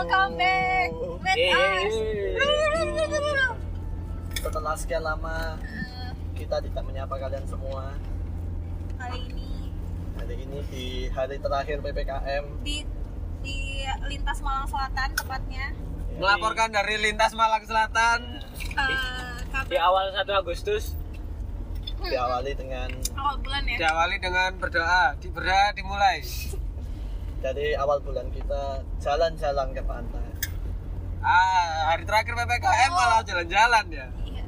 welcome back with us. Setelah sekian lama kita tidak menyapa kalian semua Kali ini Hari ini di hari terakhir PPKM di di lintas Malang Selatan tepatnya. Melaporkan dari lintas Malang Selatan Eh, di awal 1 Agustus Diawali dengan awal bulan ya. diawali dengan berdoa, di berdoa dimulai. Dari awal bulan kita jalan-jalan ke pantai Ah, hari terakhir PPKM Oh. malah jalan-jalan ya. Iya.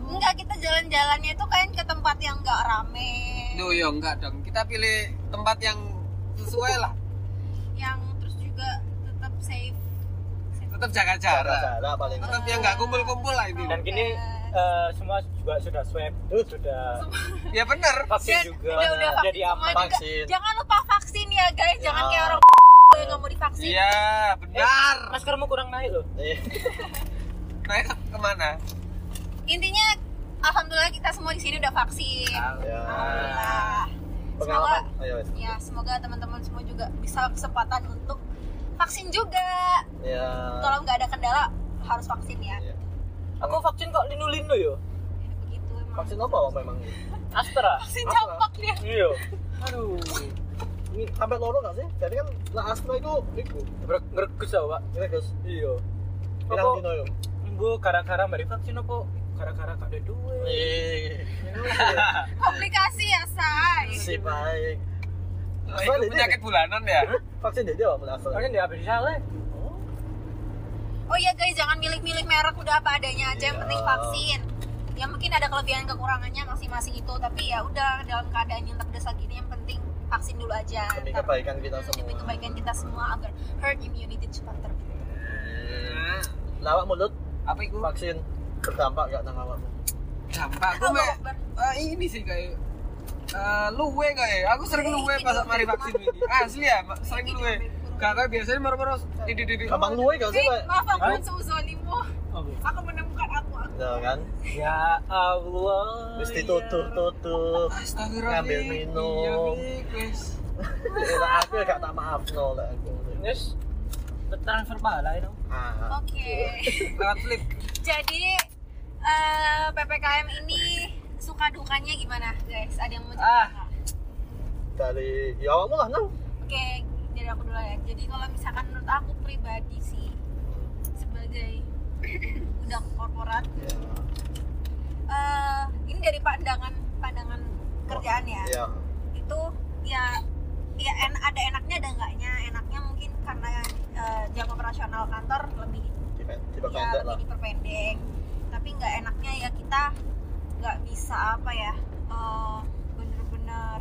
Enggak kita jalan-jalannya itu kan ke tempat yang enggak rame. Duh, ya enggak dong. Kita pilih tempat yang sesuai lah. Yang terus juga tetap safe. Safe. Tetap jaga jarak. Jarak paling Tetap yang enggak kumpul-kumpul lah ini. dan kini eh, semua juga sudah swab Uh. sudah Ya bener. vaksin Dan juga udah, udah vaksin jadi semua aman juga. Vaksin. Jangan lupa vaksin ya guys, jangan Ya. kayak orang yang nggak mau divaksin. Iya, benar. maskermu kurang naik loh Eh, Naik ke- ke mana? Intinya alhamdulillah kita semua di sini udah vaksin. Ya. Alhamdulillah. Semoga Ayo wes. ya semoga teman-teman semua juga bisa kesempatan untuk vaksin juga. Ya Kalau nggak ada kendala harus vaksin ya. Ya. Aku vaksin kok linu-linu yo Ya, begitu emang. Vaksin apa Om, memang Astra Vaksin Apa? campak dia. iya Aduh Ini sampai loro gak sih? Jadi kan lah Astra itu Iku Ngerek- ngeregus tau pak guys iya Pirang Apa? dino yuk minggu gara-gara mbak vaksin apa gara-gara gak ada duit Eh Komplikasi ya say. Si baik Oh, itu penyakit bulanan ya? Vaksin dia apa Astra? makanya dia habis salah Oh iya guys jangan milih-milih merek udah apa adanya aja yang Iya. penting vaksin. Ya mungkin ada kelebihan kekurangannya masing-masing itu tapi ya udah dalam keadaan yang terdesak gini yang penting vaksin dulu aja. Demi Ntar- kebaikan kita Hmm, Demi semua kebaikan kita semua agar herd immunity cepat terbentuk. Hmm. Lawak mulut Apa itu? vaksin berdampak gak nang awakmu? Dampak Allahu me eh, ini sih kayak eh, luwe kayak aku sering luwe pas mari vaksin ini asli ya sering luwe kayak biasanya moro-moro di di di di Gampang luwe gak sih Eh, Pak? maaf aku Hah? suzonimu. Aku menemukan aku. aku. Ya kan? ya Allah Terus ya. ditutup-tutup Astagfirullah Ngambil minum. iya. Lah aku ya gak tak maaf no lah aku. Yes, transfer pahala itu Ah. Oke. lewat flip Jadi eh, PPKM ini suka dukanya gimana guys? Ada yang mau cerita? Ah. Dari ya awakmu lah nang. Oke, dari aku dulu ya. Jadi kalau misalkan menurut aku pribadi sih sebagai udah korporat, eh, ini dari pandangan pandangan kerjaan ya. Ya. Itu ya ya en, ada enaknya ada enggaknya. Enaknya mungkin karena eh, jam operasional kantor lebih Dipen- ya Diperpendek lah. lebih diperpendek. Tapi nggak enaknya ya kita nggak bisa apa ya eh, bener-bener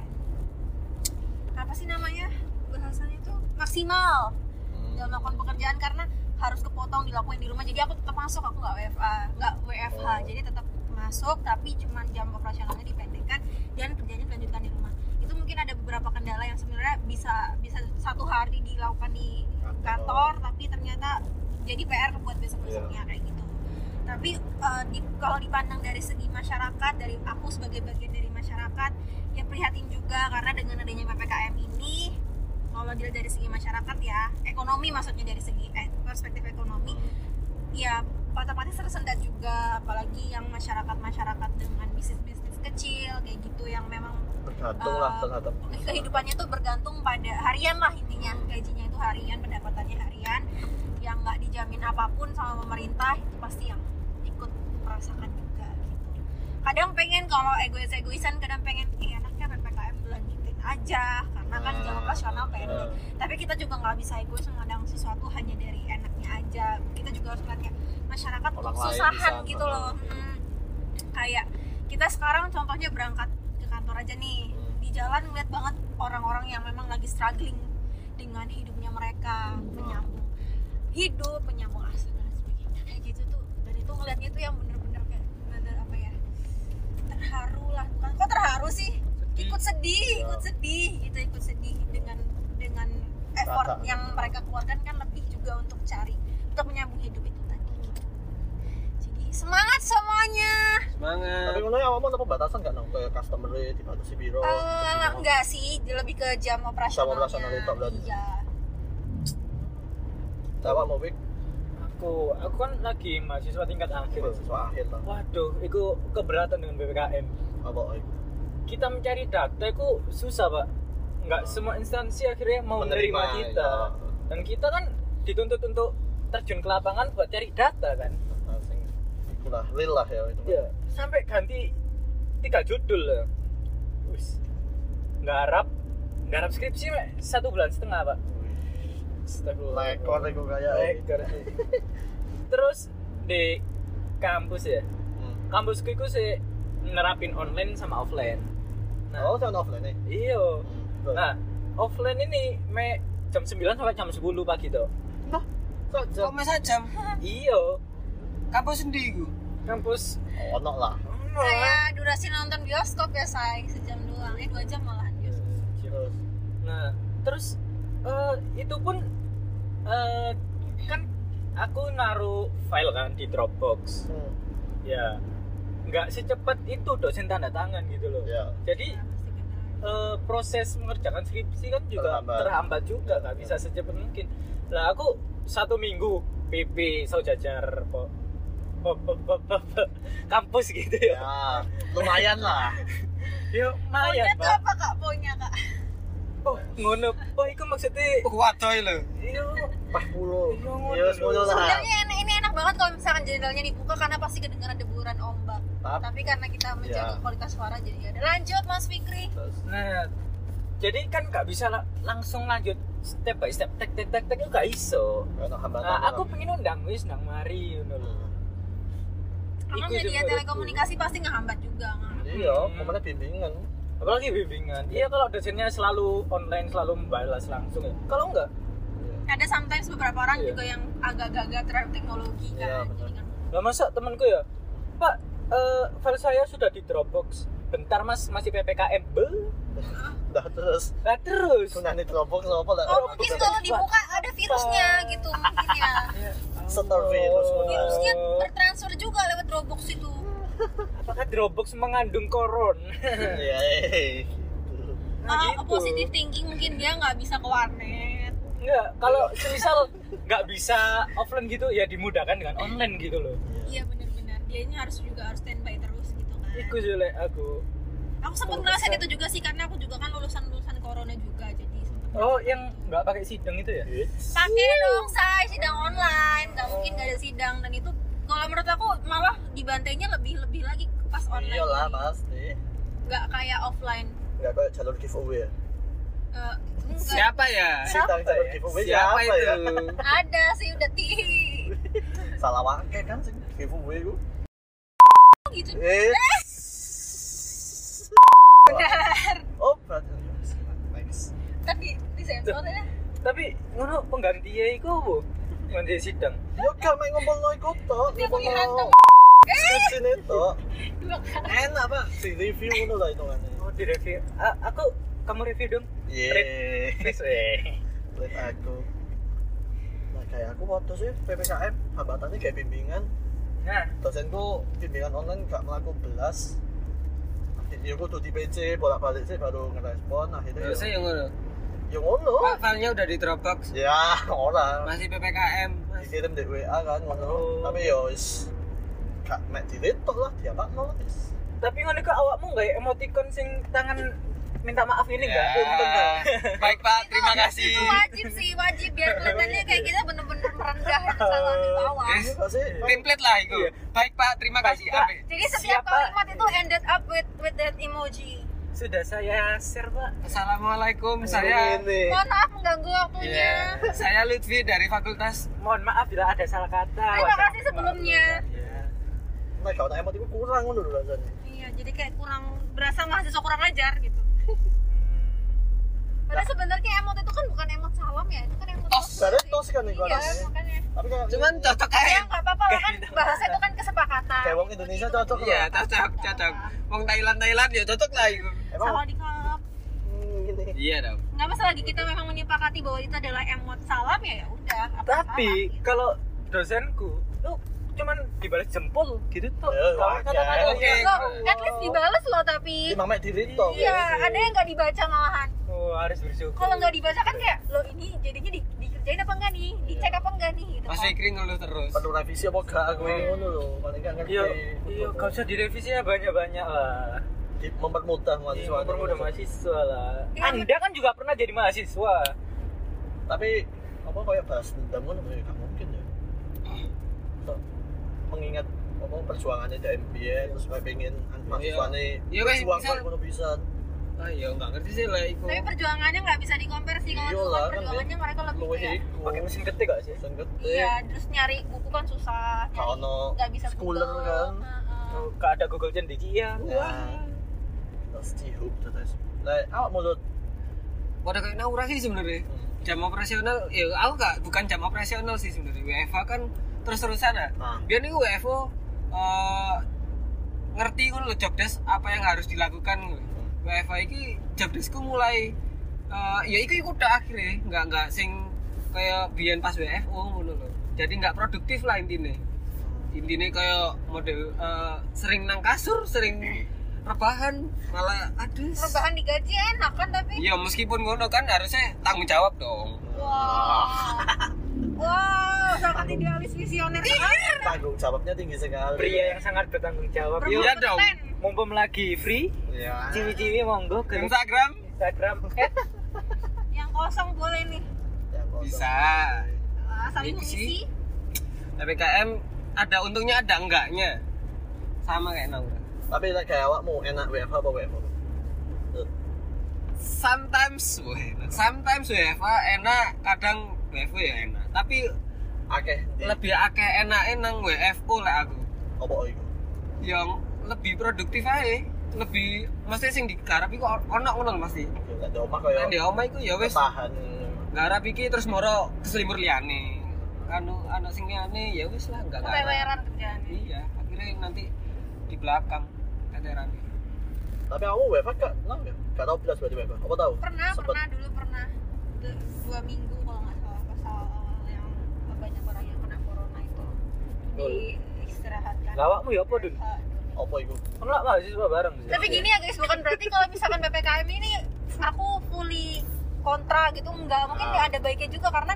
apa sih namanya bahasanya itu maksimal Hmm. dalam melakukan pekerjaan karena harus kepotong dilakuin di rumah. Jadi aku tetap masuk aku nggak WFA nggak WFH Oh. jadi tetap masuk tapi cuma jam operasionalnya dipendekkan dan kerjanya dilanjutkan di rumah. Itu mungkin ada beberapa kendala yang sebenarnya bisa bisa satu hari dilakukan di kantor. tapi ternyata jadi PR buat besok besoknya kayak gitu. Tapi eh, di, kalau dipandang dari segi masyarakat dari aku sebagai bagian dari masyarakat ya prihatin juga karena dengan adanya ppkm ini kalau dilihat dari segi masyarakat ya ekonomi maksudnya dari segi eh, perspektif ekonomi ya otomatis tersendat juga apalagi yang masyarakat masyarakat dengan bisnis bisnis kecil kayak gitu yang memang Bergantung lah Eh, terhadap kehidupannya tuh bergantung pada harian lah intinya. Gajinya itu harian pendapatannya harian. Yang nggak dijamin apa pun sama pemerintah itu pasti yang ikut merasakan juga gitu. Kadang pengen kalau egois egoisan kadang pengen eh enaknya ppkm lanjutin aja karena kan jam operasional pendek tapi kita juga nggak bisa egois memandang sesuatu hanya dari enaknya aja. Kita juga harus melihatnya masyarakat Orang susahan gitu loh. Hmm. kayak kita sekarang contohnya berangkat ke kantor aja nih. Hmm. di jalan ngeliat banget orang-orang yang memang lagi struggling dengan hidupnya mereka menyambung hidup menyambung asa dan sebagainya. Kayak gitu tuh. Dan itu ngeliatnya tuh yang bener-bener kayak bener apa ya terharu lah. Bukan kok terharu sih ikut sedih ikut sedih gitu ikut sedih dengan dengan effort Kakak. yang mereka keluarkan kan lebih juga untuk cari untuk menyambung hidup itu tadi jadi semangat semuanya semangat Tapi ngono ya awakmu apa batasan gak nang kayak customer dibatasi biro. Eh, enggak sih lebih ke jam operasional operasional itu berarti. iya Awak mau wik Aku, aku kan lagi mahasiswa tingkat akhir. mahasiswa akhir lah. Waduh, itu keberatan dengan PPKM. Apa wik? Kita mencari data itu susah, Pak. Nggak semua instansi akhirnya mau menerima, kita. ya. Dan kita kan dituntut untuk terjun ke lapangan buat cari data kan. Nah, sing iku lah real lah ya itu. Ya, sampai ganti tiga judul ya. Wis. Garap, garap skripsi satu bulan setengah, Pak. Lekor kayak Lekor. Terus di kampus ya. Hmm. Kampusku itu sih nerapin online sama offline. Nah, Oh, sama offline nih. iya. Hmm. Nah, offline ini me jam 9 sampai jam 10 pagi tuh. Kok jam Kok masa jam? Iya. Kampus sendiri ku. Kampus ono lah. kayak durasi nonton bioskop ya say sejam doang eh dua jam malahan bioskop Terus Nah, terus eh, itu pun eh, kan aku naruh file kan di Dropbox. hmm. Ya, nggak secepat itu dosen tanda tangan gitu loh. ya. Jadi Ya, eh, proses mengerjakan skripsi kan juga Terhambat. terhambat, juga nggak bisa secepat mungkin. Lah aku satu minggu PP saujajar po, po, po, po, po, po, kampus gitu ya. Ya, lumayan lah. Ya Poinnya lumayan tuh pak. apa kak poinnya kak Oh ngono. Oh itu maksudnya. Uh, wadoy lho. Iya. 40. Iya, Ya, sebenarnya enak, ini enak banget kalau misalkan jendelanya dibuka karena pasti kedengaran deburan ombak Tap. tapi karena kita menjaga Ya. kualitas suara jadi ya udah. lanjut mas Fikri Nah, jadi kan nggak bisa la- langsung lanjut step by step tek tek tek tek itu nggak iso. Nah, aku pengen undang wis nang mari ngono lho. karena Iku media telekomunikasi pasti ngehambat juga ngehambat. Iya, Hmm. ke mana bimbingan. Apalagi bimbingan. Iya kalau dosennya selalu online selalu membalas langsung ya. Kalau enggak, ada sometimes beberapa orang Iya. juga yang agak gagal terhadap teknologi kan Iya, kan lah masa temanku ya, Pak, eh, file saya sudah di Dropbox. Bentar Mas, masih PPKM. Be. Dah terus. Lah terus. Kunani Dropbox apa lah? oh mungkin kalau dibuka ada virusnya gitu mungkin ya Setor virus. virusnya bertransfer juga lewat Dropbox itu Apakah Dropbox mengandung koron? Iya, eh. Nah, oh, positive thinking mungkin dia nggak bisa ke warnet Enggak, kalau semisal nggak bisa offline gitu ya dimudahkan dengan online gitu loh. iya benar-benar dia ini harus juga harus standby terus gitu kan Iku sih Lek, aku. aku sempat ngerasain itu juga sih karena aku juga kan lulusan lulusan corona juga jadi sempet Oh, yang nggak pakai sidang itu ya? pakai dong say sidang online nggak mungkin nggak ada sidang dan itu kalau menurut aku malah dibantainya lebih lebih lagi pas online Iyalah, pasti. nggak kayak offline Enggak kayak jalur giveaway ya. Eh, enggak. Siapa ya? Sidang jalur ya? giveaway Siapa siapa ya? itu? ada sih udah ti Salah wae kan sing giveaway ku. Gitu Eh. benar Oh, berarti tapi di sensor ya Tapi ngono penggantinya iku apa? Pengganti sidang. Yo gak main ngomong no iku tok, Dia ngomong no. Skripsi kali Enak, Pak. Di review ngono lah hitungannya. Oh, di review. Aku kamu review dong. Eh. Lihat aku. Nah, kayak aku waktu sih PPKM, hambatannya kayak bimbingan. Nah, Dosenku bimbingan online gak melaku belas. Ya aku tuh di PC bolak-balik sih baru ngerespon akhirnya. Biasa yang ngono. Ya ngono. Pak, filenya udah di Dropbox. Ya, ora. Masih PPKM. Dikirim di WA kan ngono. Oh. Tapi ya wis gak mek delete tok lah, diapakno lah wis. tapi ngono kok awakmu nggak emoticon sing tangan minta maaf ini enggak? Ya. Untung kan? Baik Pak, terima Itu- kasih. itu wajib sih wajib biar kelihatannya kayak kita bener-bener merendah sama di bawah Yes. Iya? Template lah itu. Iya. Baik Pak, terima kasih. Pak. Jadi setiap Siapa? kalimat itu ended up with with that emoji Sudah saya share, Pak. Assalamualaikum, saya Ini. mohon maaf mengganggu waktunya Iya, saya Lutfi dari Fakultas Mohon maaf bila ada salah kata. Terima kasih sebelumnya. warahmatullahi Nah, kalau tak emot itu kurang lho rasanya. iya jadi kayak kurang berasa mahasiswa kurang ajar gitu ya itu kan emot Tos. Sebenarnya tos kan nih iya makanya Tapi kayak cuman cocok ya aja. nggak apa-apa lah kan bahasa itu kan kesepakatan Kayak wong Indonesia cocok Iya, cocok, cocok. Wong Thailand Thailand ya cocok lah itu. Salah di hmm, gini. Iya dong. nggak masalah lagi kita memang menyepakati bahwa itu adalah emot salam ya ya udah apa Tapi gitu. kalau dosenku lu cuman dibalas jempol gitu tuh. Ya, Kalau kata-kata Oke. ya. Loh, at least dibales loh tapi Ini mamek di tok. iya ada yang nggak dibaca malahan Harus bersyukur. Kalau nggak dibaca kan kayak lo ini jadinya di, dikerjain apa enggak nih? Dicek apa enggak nih? Gitu Mas kan. Fikri ngeluh terus. perlu revisi apa gak aku ini ngono lho paling gak ngerti. Iya iya gak usah direvisi ya banyak-banyak lah. Mempermudah Iya, mahasiswa. mempermudah mahasiswa lah. Iya. anda kan juga pernah jadi mahasiswa. Tapi apa kayak bahas dendam kan ya gak mungkin ya. So, mengingat apa perjuangannya di MBA terus pengen mahasiswanya Iya, berjuang ngono bisa Ah iya nggak ngerti sih lah iku. tapi perjuangannya nggak bisa dikonversi kalau Iya dulu lah, kan perjuangannya mereka lebih kayak iku pakai mesin ketik gak sih mesin ketik iya terus nyari buku kan susah ono nggak bisa schooler Google. kan Heeh. Oh, gak ada Google Cendekia Ya. terus cihuk terus lah awak mulut Pada kayak Naura sih sebenarnya. Jam operasional, ya aku gak bukan jam operasional sih sebenarnya. WFA kan terus-terusan ah. nah Biar nih WFO eh, ngerti kan lo job desk apa yang harus dilakukan. WFA ini job deskku mulai eh, ya iku iku udah akhirnya nggak nggak sing kayak biyen pas WFO ngono lho. Jadi nggak produktif lah intinya. Intinya kayak model eh, sering nang kasur, sering rebahan, malah aduh. rebahan digaji enak kan tapi Ya meskipun ngono kan harusnya tanggung jawab dong. wow wow sangat idealis visioner sekali tanggung jawabnya tinggi sekali pria yang sangat bertanggung jawab Iya dong. Mumpung lagi free ya ciwi-ciwi monggo ke Instagram Instagram eh yang kosong boleh nih Ya, kosong. bisa. Ini saling sih. mengisi PPKM ada untungnya ada enggaknya. Sama kayak Naura. tapi like, kayak awakmu enak WFH apa WFH Sometimes wah enak. Sometimes WFA enak, kadang WFO ya enak. Tapi akeh lebih akeh enak nang WFO lah aku. apa itu Yang lebih produktif aja. Lebih mesti sing digarap iku ono ngono lho mesti. ya gak ada omah kayak Kan di omah iku ya wis tahan garap iki terus moro keselimur liyane. Anu anak sing liyane ya wis lah enggak sampai bayaran kerjaannya Iya, akhirnya nanti di belakang keteran. tapi kamu WFH gak nah ya? Gak tau belas berarti WFH. Apa tahu pernah Sempet. pernah dulu pernah. Du- dua minggu kalau nggak salah pas awal yang banyak orang yang kena corona itu. Di istirahatkan lawakmu ya apa dun Ah, apa itu? Kan lah mahasiswa bareng sih. Tapi gini ya guys bukan berarti kalau misalkan ppkm ini aku fully kontra gitu enggak. Mungkin Ah. ada baiknya juga karena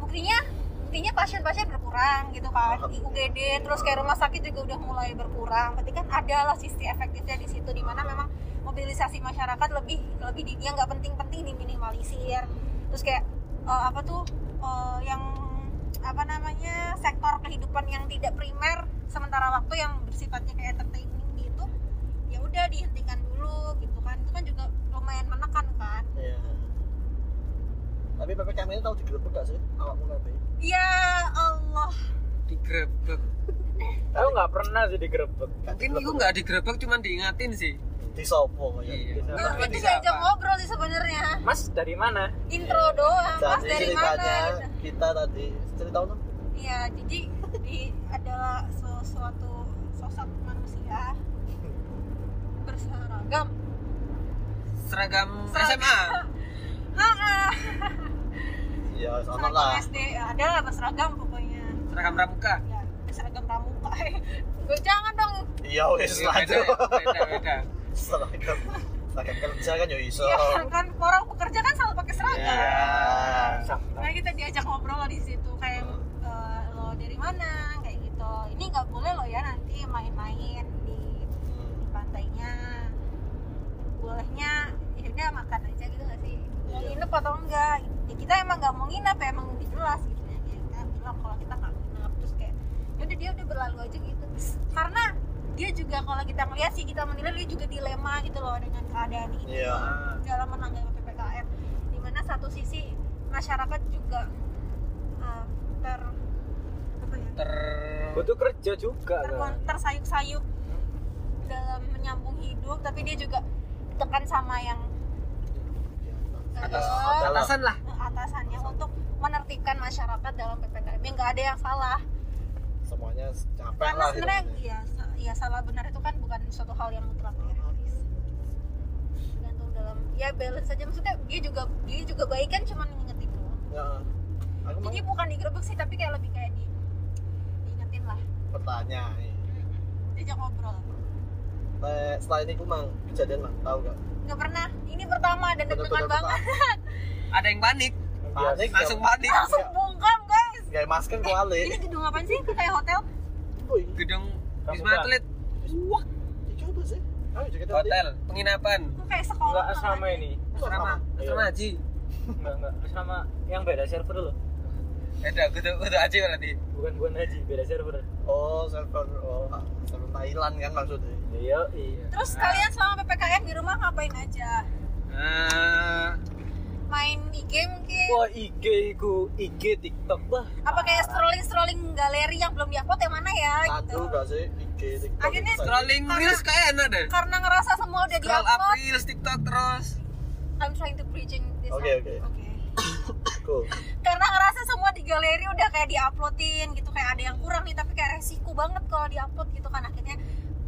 buktinya buktinya pasien-pasien berkurang gitu kan. Di UGD terus kayak rumah sakit juga udah mulai berkurang. Berarti kan ada lah sisi efektifnya di situ di mana memang mobilisasi masyarakat lebih lebih di, yang nggak penting-penting diminimalisir. Terus kayak eh, apa tuh eh, yang apa namanya sektor kehidupan yang tidak primer sementara waktu yang bersifatnya kayak entertaining gitu ya udah dihentikan dulu gitu kan itu kan juga lumayan menekan kan Iya. Tapi PPKM ini tahu digerebek gak sih? Awakmu kabeh. ya Allah Digrebek. aku nggak pernah sih digerebek Mungkin itu nggak digrebek cuman diingatin sih. Di sopo ya. Iya. Nah, diajak ngobrol sih sebenarnya mas dari mana intro doang mas Jadi dari mana kita tadi cerita dong. iya jadi di adalah sesuatu sosok manusia berseragam Seragam Seragam. SMA. Iya, sama seragam lah. SD ada lah berseragam pokoknya Seragam pramuka. ya seragam pramuka gue jangan dong Iya, wes Iya, lah. beda, beda, beda. Seragam. Seragam kerja kan ya iso. Iya kan orang pekerja kan selalu pakai seragam Ya. Nah kita diajak ngobrol di situ kayak eh, lo dari mana kayak gitu. Ini nggak boleh lo ya nanti main-main di, di pantainya. Bolehnya ya udah makan aja gitu nggak sih? Mau Iya. nginep atau enggak? Ya, kita emang nggak mau nginep ya emang udah jelas gitu ya. Kita bilang kalau kita nggak nginep terus kayak ya udah dia udah berlalu aja gitu. Karena dia juga kalau kita ngeliat sih kita menilai dia juga dilema gitu loh dengan keadaan ini. Iya. dalam menanggapi ppkm di mana satu sisi masyarakat juga uh, ter apa ya? Ter butuh kerja juga ter- kan? tersayuk-sayuk dalam menyambung hidup tapi dia juga tekan sama yang atas eh, atasan lah. atasannya untuk menertibkan masyarakat dalam ppkm yang nggak ada yang salah. Semuanya capek karena lah. sebenarnya ya, ya salah benar itu kan bukan suatu hal yang mutlak ya Haris. gantung dalam ya balance saja maksudnya dia juga dia juga baik kan cuma ngingetin doang. Ya. Aku mau jadi bukan digerebek sih tapi kayak lebih kayak di diingetin lah. Bertanya. diajak ngobrol. Lek selain itu mang kejadian mang tahu gak? nggak pernah. Ini pertama dan deg-degan banget. Ada yang panik. Panik langsung panik. Langsung bungkam guys. Gak masker kuali. ini gedung apa sih? Kayak hotel? Woi, gedung. Wisma atlet wah. Apa sih? Ayo kita hotel penginapan kok kayak sekolah Enggak asrama ini. asrama asrama haji Enggak, enggak. Asrama yang beda server loh. ada kudu kudu haji berarti Bukan bukan haji, beda server. Oh, server oh, server Thailand kan maksudnya. Iya, iya. terus kalian selama ppkm di rumah ngapain aja Ah, main IG mungkin Wah, IG ku, IG TikTok bah. apa kayak scrolling scrolling galeri yang belum diupload yang mana ya gitu Satu gak sih? IG, TikTok. Akhirnya scrolling Karena- reels kayak enak deh karena ngerasa semua udah scroll up diupload reels tiktok terus I'm trying to bridging this Oke, oke. Oke. Cool. karena ngerasa semua di galeri udah kayak diuploadin gitu kayak ada yang kurang nih tapi kayak resiko banget kalau diupload gitu kan akhirnya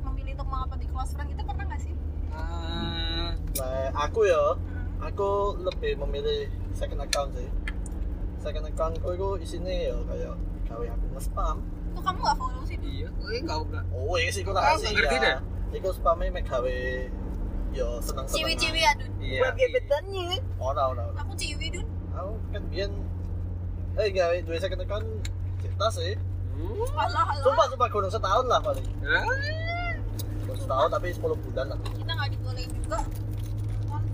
memilih untuk mengupload di close friend itu pernah nggak sih Ah, Nah, aku ya, aku lebih memilih second account sih. Second accountku itu isinya ya kayak gawe aku nge-spam. tuh kamu nggak follow sih iya gue enggak enggak Oh, wes iku Oh, tak asih ngerti dah. ya. Iku spamnya mek gawe yo seneng-seneng. ciwi-ciwi ya dun iya Buat gebetannya. Ora, ora, aku ciwi dun Aku kan biyen eh gawe dua second account cerita sih. Hmm. Allah Allah Sumpah, sumpah kurang setahun lah paling. Kurang setahun tapi 10 bulan lah. kita nggak dibolehin juga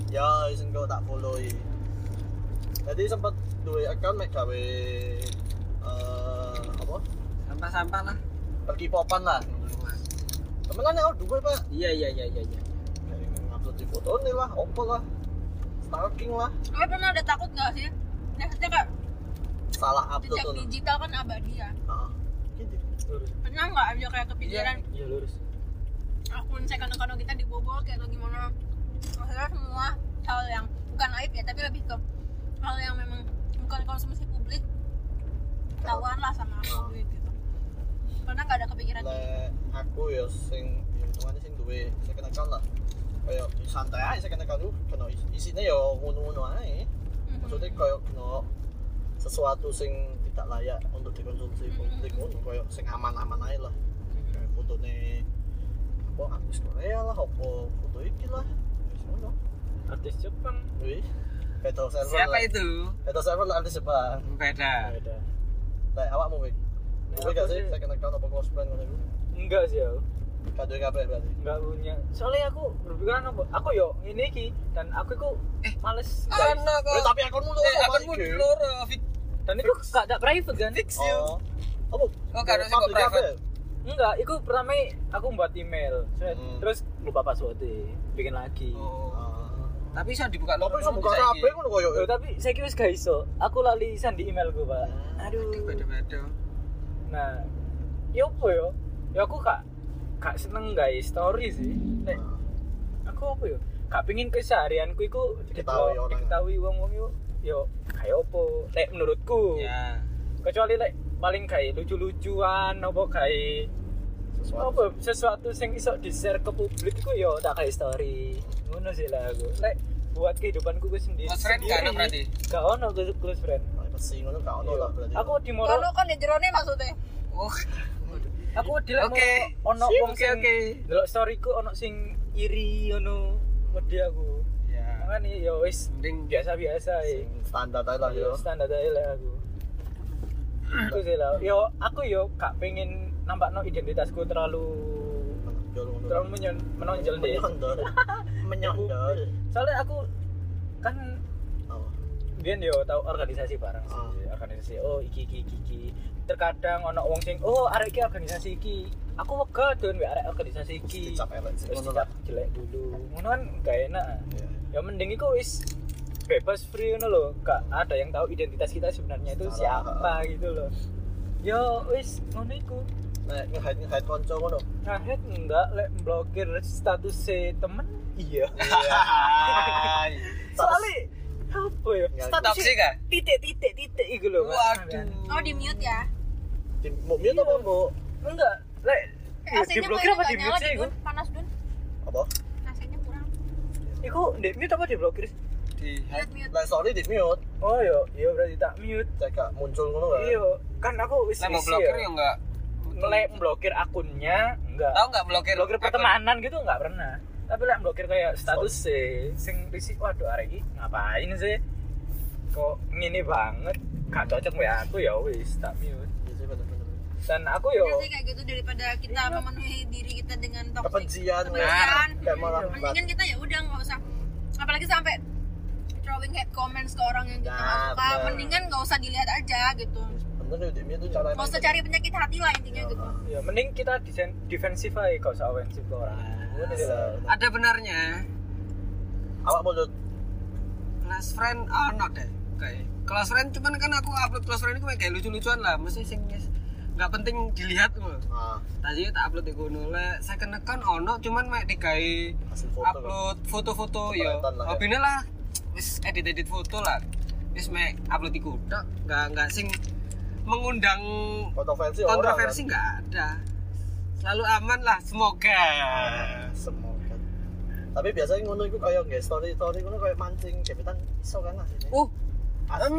Ya, isin kau tak follow. Jadi sempat dua account mek gawe eh apa? sampah-sampah lah Pergi popan lah. Temenan ya dua pak. iya iya iya iya iya. Ngupload di foto nih lah, opo lah. Stalking lah. tapi pernah ada takut nggak sih maksudnya kayak Salah upload tuh. digital kan abadi ya Heeh. Gitu. Lurus. pernah nggak aja kayak kepikiran Iya, lurus. akun second account kita dibobol kayak atau gimana maksudnya semua hal yang bukan aib ya tapi lebih ke hal yang memang bukan konsumsi publik ketahuan lah sama publik gitu pernah nggak ada kepikiran gitu Lek aku ya sing ya hitungannya sing duwe second account lah. Kayak ya santai aja account tuh kena is- isinya ya ngono-ngono aja. Mhm. Maksudnya kayak kena sesuatu sing tidak layak untuk dikonsumsi Mhm. publik ngono kayak sing aman-aman aja lah. Kayak fotone apa artis Korea lah, apa foto iki lah. Artis Jepang. Wih. Beto server. siapa lah. itu server lah artis Jepang. beda Beda. Lek awakmu wih. Nah, Kowe gak sih sih- second account apa close friend ngono? Enggak sih aku. Gak duwe kabeh berarti. Enggak punya. Soalnya aku berpikiran apa? Aku yo ini ki dan aku itu Eh, males. anak Eh, kok tapi akunmu tuh eh apa akunmu iki? loro Dan itu gak ada private kan? fix you Oh. Apa? Oh, kok Public private. Enggak, itu pertama aku buat email. Hmm. Terus lupa passwordnya, bikin lagi. oh Ah. tapi bisa dibuka Tapi loro iso buka kabeh ngono koyo. Loh, tapi saya kira gak iso. Aku lali di emailku, Pak. Aduh. beda-beda Nah, yo apa yo? Ya aku gak gak seneng guys story sih. Nek aku apa yo? Gak pengin keseharianku iku Diketahui orang. diketahui wong-wong yo. Yo kayak apa? Nek menurutku. ya Kecuali lek paling kayak lucu-lucuan apa kayak. Apa sesuatu sing iso di-share ke publik iku yo tak kayak story. Ngono sih lah aku. Lek buat kehidupanku gue sendiri. Close friend gak ada berarti? Gak ono close close friend. Nah, pasti ngono gak ono lah berarti. Aku di Moro kalau kan ya jerone maksudnya oh aku di Oke. Moro ono wong oke, oke. delok storyku ono sing iri ono wedi aku. ya Makanya ya wis mending biasa-biasa ya. Sing standar aja lah yo. Standar aja lah aku. Itu sih lah. Yo aku yo gak pengen nampak no identitasku terlalu Menonjol terlalu menyon- menonjol deh. Menyondol. Soalnya aku kan Oh. Biar yo tahu organisasi bareng sih. Ah. Organisasi oh iki iki iki. iki. Terkadang ono wong sing oh arek iki organisasi iki. Aku wega don arek organisasi iki. Dicap elek sih jelek dulu. Ngono kan gak enak. Iya. Ya mending iku wis bebas free ngono loh. Gak ada yang tahu identitas kita sebenarnya itu Salah. siapa gitu loh. Yo wis ngono iku. Nek nge-hide nge-hide konco ngono. Ngahet enggak lek blokir status temen iya. Soalnya apa ya? Status toxic ah titik titik titik iku lho. Mas. waduh oh di mute ya Di mau mute apa mau Enggak, lek eh, ya, AC-nya diblokir apa di mute sih di panas dun apa? AC-nya kurang Iku di mute apa diblokir? di mute Lah sorry di mute. Oh iya, iya berarti tak mute. Cek muncul ngono kan. Iya, kan aku wis lah mau isi blokir ya. ya enggak mulai blokir akunnya enggak. Tahu nggak blokir blokir akun? pertemanan gitu enggak pernah. Tapi lah blokir kayak status sih sing risik waduh hari ini ngapain sih? Kok ngini banget? Gak cocok ya aku ya wis tak mute. Iya dan aku yo Biasanya kayak gitu daripada kita memenuhi diri kita dengan toxic kebencian kebencian. Mendingan kita ya udah nggak usah. Apalagi sampai throwing hate comments ke orang yang kita nggak Nah, suka. mendingan nggak usah dilihat aja gitu bener ya Demi itu cara nggak usah cari penyakit hati lah intinya gitu. Ya mending kita disen- defensif aja kalau usah ofensif ke orang. Iya, lah. ada benarnya. Awak mulut close friend oh not deh. Kayak close friend cuman kan aku upload close friend itu kayak lucu-lucuan lah. Mesti sing nggak penting dilihat loh. Ah. Tadi tak upload di gunung le saya kena kan ono cuman mek dikai upload foto-foto ya lah hobine lah wis edit edit foto lah. Wis mek upload di tok nggak nggak sing mengundang kontroversi kontroversi kan? nggak ada. Selalu aman lah semoga. Semoga. Tapi biasanya ngono itu kayak nggak story story ngono kayak mancing gebetan iso kan lah sini uh Asli. em,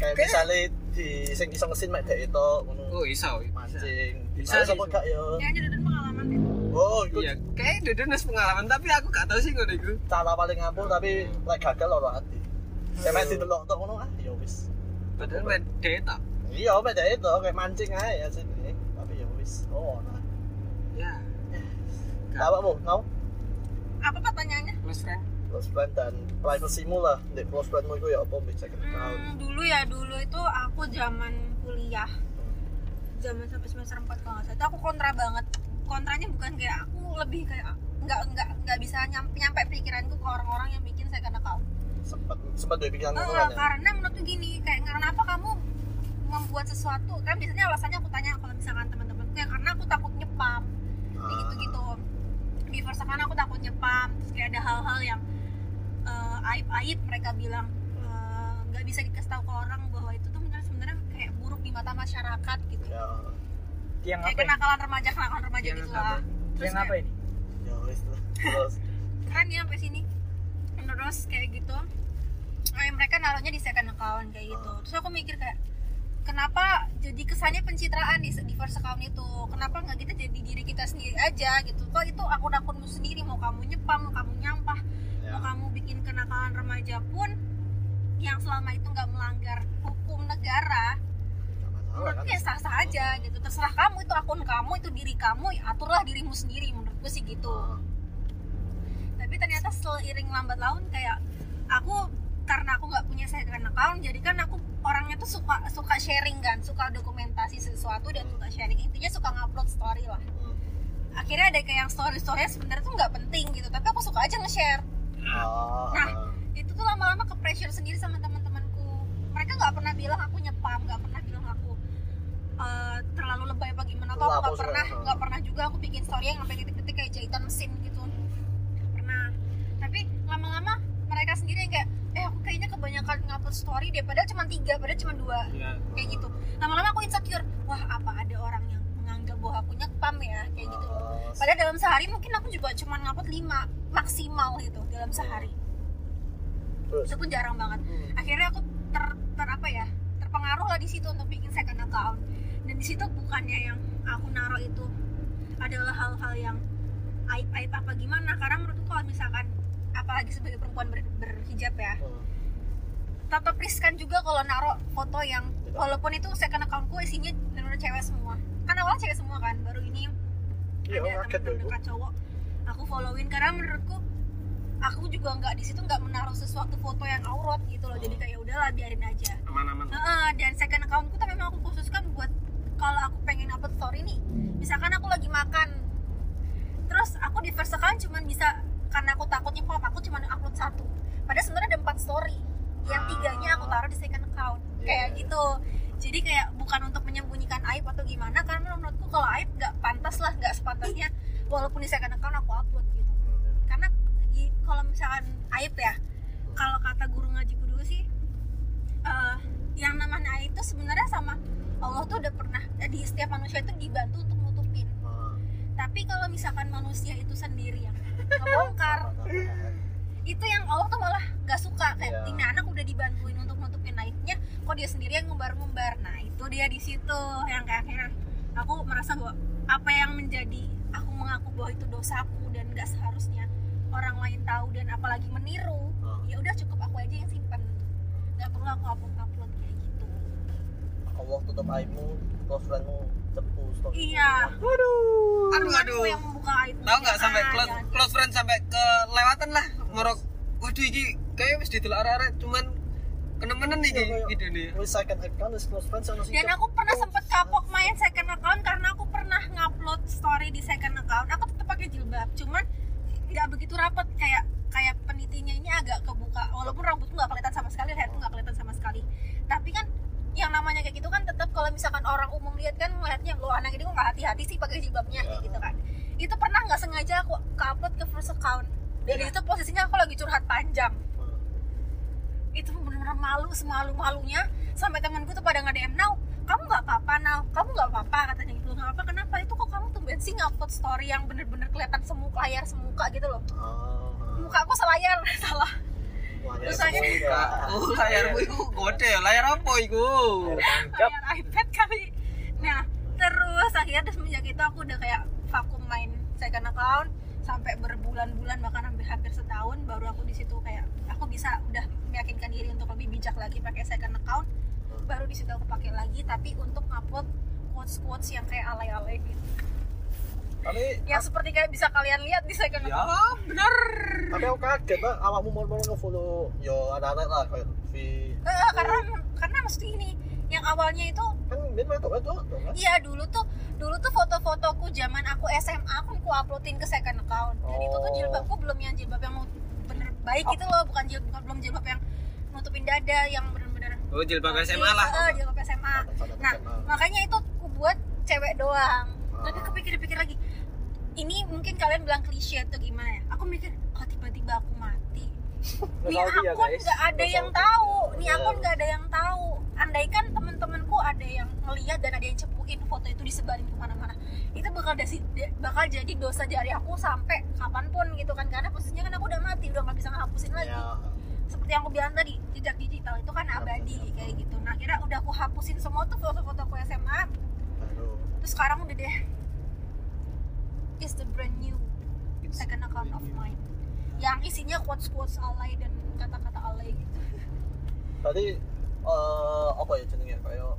kayak kayak- misalnya di sing iso ngesin mek dek itu ngono. Oh iso mancing. Bisa, bisa. Sama gak ya kayaknya ada pengalaman deh. Oh itu iya kayak deden wis pengalaman tapi aku gak tahu sih ngono iku. Cara paling ampuh tapi lek gagal loro hati kayak main di delok tok ngono ah ya wis. Padahal mek data iya dek itu kayak mancing aja ya sini tapi ya wis oh nah ya awakmu mau apa pertanyaannya close friend. Close friend dan privacy-mu lah di close friend-mu itu ya apa bisa kita tahu Hmm, dulu ya dulu itu aku zaman kuliah. Zaman sampai semester 4 kalau nggak salah. Itu aku kontra banget. Kontranya bukan kayak aku lebih kayak nggak nggak nggak bisa nyampe nyampe pikiranku ke orang-orang yang bikin saya kena kau. Sempat sempat dua pikiran kan ya? karena menurutku gini kayak kenapa kamu membuat sesuatu kan biasanya alasannya aku tanya kalau misalkan teman-temanku ya karena aku takut nyepam. Kayak Ah. gitu gitu di first account aku takut nyepam terus kayak ada hal-hal yang eh, aib-aib mereka bilang eh, nggak bisa dikasih tahu ke orang bahwa itu tuh benar sebenarnya kayak buruk di mata masyarakat gitu. Ya. Tiang kayak apa ini? kenakalan remaja kenakalan remaja Yang gitu apa? lah. Terus tiang apa kayak, ini? Ya keren ya sampai sini. Terus kayak gitu. Eh, mereka naruhnya di second account kayak gitu. Ah. terus aku mikir kayak kenapa jadi kesannya pencitraan di, di first account itu? Kenapa nggak kita jadi diri kita sendiri aja gitu? Toh itu akun-akunmu sendiri mau kamu nyepam mau kamu nyampah ya. mau kamu bikin kenakalan remaja pun yang selama itu nggak melanggar hukum negara menurutku kan? ya sah-sah aja gitu. Terserah kamu itu akun kamu itu diri kamu ya aturlah dirimu sendiri menurutku sih gitu. Ah, tapi ternyata seiring lambat laun kayak aku karena aku nggak punya second account jadi kan aku orangnya tuh suka suka sharing kan suka dokumentasi sesuatu dan suka sharing intinya suka ngupload story lah hmm. akhirnya ada kayak yang story story sebenarnya tuh nggak penting gitu tapi aku suka aja nge-share Ah, Nah. ah. itu tuh lama-lama ke pressure sendiri sama teman-temanku mereka nggak pernah bilang aku nyepam nggak pernah bilang aku eh, terlalu lebay apa gimana atau aku nggak pernah ah. nggak pernah juga aku bikin story yang sampai titik-titik kayak jahitan mesin gitu nggak pernah tapi lama-lama mereka sendiri yang kayak eh aku kayaknya kebanyakan ngupload story deh padahal cuma tiga padahal cuma dua. Ya kayak gitu. Lama-lama aku insecure. Wah apa ada orang yang menganggap bahwa aku nyepam ya? Kayak gitu. Ah, padahal dalam sehari mungkin aku juga cuma ngupload lima maksimal gitu dalam sehari. Terus? Itu pun jarang banget. Hmm. akhirnya aku ter, ter apa ya terpengaruh lah di situ untuk bikin second account. Dan di situ bukannya yang aku naruh itu adalah hal-hal yang aib aib apa gimana. Karena menurutku kalau misalkan apalagi sebagai perempuan ber- berhijab ya Hmm. Tetap riskan juga kalau naruh foto yang walaupun itu second accountku isinya benar cewek semua. Kan awalnya cewek semua kan baru ini Iya, ada teman terdekat cowok aku followin. Karena menurutku aku juga nggak di situ nggak menaruh sesuatu foto yang aurat gitu loh. Jadi kayak udahlah biarin aja. Aman-aman. Heeh, dan second accountku tuh memang aku khususkan buat kalau aku pengen upload story nih. Misalkan aku lagi makan. Terus aku di first account cuman bisa karena aku takutnya pop aku cuman upload satu. Padahal sebenarnya ada empat story yang tiganya aku taruh di second account. Iya, kayak iya. gitu. Jadi kayak bukan untuk menyembunyikan aib atau gimana karena menurutku kalau aib nggak pantas lah nggak sepantasnya. Walaupun di second account aku upload gitu. Hmm, karena di- kalau misalkan aib ya kalau kata guru ngajiku dulu sih eh, yang namanya aib itu sebenarnya sama Allah tuh udah pernah eh, di setiap manusia itu dibantu untuk nutupin. Ah. tapi kalau misalkan manusia itu sendiri yang ngebongkar itu yang Allah tuh malah gak suka kayak Iya. ini anak udah dibantuin untuk nutupin aibnya kok dia sendiri yang ngumbar-ngumbar nah itu dia di situ yang kayak akhirnya aku merasa bahwa apa yang menjadi aku mengaku bahwa itu dosaku dan nggak seharusnya orang lain tahu dan apalagi meniru Ah. ya udah cukup aku aja yang simpen nggak perlu aku upload upload kayak gitu Allah tutup aibmu close friendmu cepu story iya Aduh, Temanku aduh. yang membuka aib Tahu nggak sampai Ah, close, jangan. close friend sampai kelewatan lah ngorok. Waduh iki kayak wis didelok arek-arek cuman kenemenen iki ide nih. Second account wis close friends dan aku pernah sempet kapok main second account karena aku pernah ngupload story di second account. Aku tetap pakai jilbab cuman nggak begitu rapat kayak kayak penitinya ini agak kebuka. Walaupun rambutku nggak kelihatan sama sekali leherku nggak kelihatan sama sekali. Tapi kan yang namanya kayak gitu kan tetap kalau misalkan orang umum lihat kan melihatnya lo anak ini kok nggak hati-hati sih pakai jilbabnya? Kayak gitu kan. Itu pernah nggak sengaja aku upload ke first account dan itu posisinya aku lagi curhat panjang Hmm. itu benar-benar malu semalu malunya sampai temanku tuh pada nge DM now kamu nggak apa-apa now kamu nggak apa-apa katanya gitu nggak apa kenapa itu kok kamu tuh sih ngupload story yang bener-bener kelihatan semuka layar semuka gitu loh Ah. muka aku selayar salah Wah, Terus akhirnya-. Oh, layarmu iku gede ya. Layar apa iku? Tangkap. layar iPad kali nah terus akhirnya terus semenjak itu aku udah kayak vakum main second account sampai berbulan-bulan bahkan hampir hampir setahun baru aku di situ kayak aku bisa udah meyakinkan diri untuk lebih bijak lagi pakai second account. Baru di situ aku pakai lagi tapi untuk upload quotes quotes yang kayak alay-alay gitu. Tapi yang seperti kayak bisa kalian lihat di second Ya, account. bener. tapi aku kaget lah awakmu mau mau nge-follow yo anak-anak lah kayak Vi Eh, karena karena mesti ini yang awalnya itu dia tuh kan iya dulu tuh dulu tuh foto-fotoku zaman aku SMA aku aku uploadin ke second account dan itu tuh Oh. jilbabku belum yang jilbab yang bener baik gitu loh bukan jilbab belum jilbab yang nutupin dada yang bener-bener Oh, jilbab SMA lah. Eh, jilbab SMA Standar nah SMA. makanya itu aku buat cewek doang tapi Ah. kepikir-pikir lagi ini mungkin kalian bilang klise atau gimana ya aku mikir oh tiba-tiba aku mati nih Nostalgia, akun nggak ada yang tahu. Nih Iya. akun nggak ada yang tahu. Andaikan temen-temenku ada yang ngeliat dan ada yang cepuin foto itu disebarin ke mana-mana itu bakal dasi, bakal jadi dosa jari aku sampai kapan pun gitu kan. Karena posisinya kan aku udah mati udah nggak bisa ngehapusin lagi. Ya seperti yang aku bilang tadi jejak digital itu kan abadi kayak gitu. Nah akhirnya udah aku hapusin semua tuh foto-foto aku SMA aduh. Terus sekarang udah deh. Is the brand new second account of mine yang isinya quotes quotes alay dan kata-kata alay gitu. Berarti eh apa ya jenenge kayak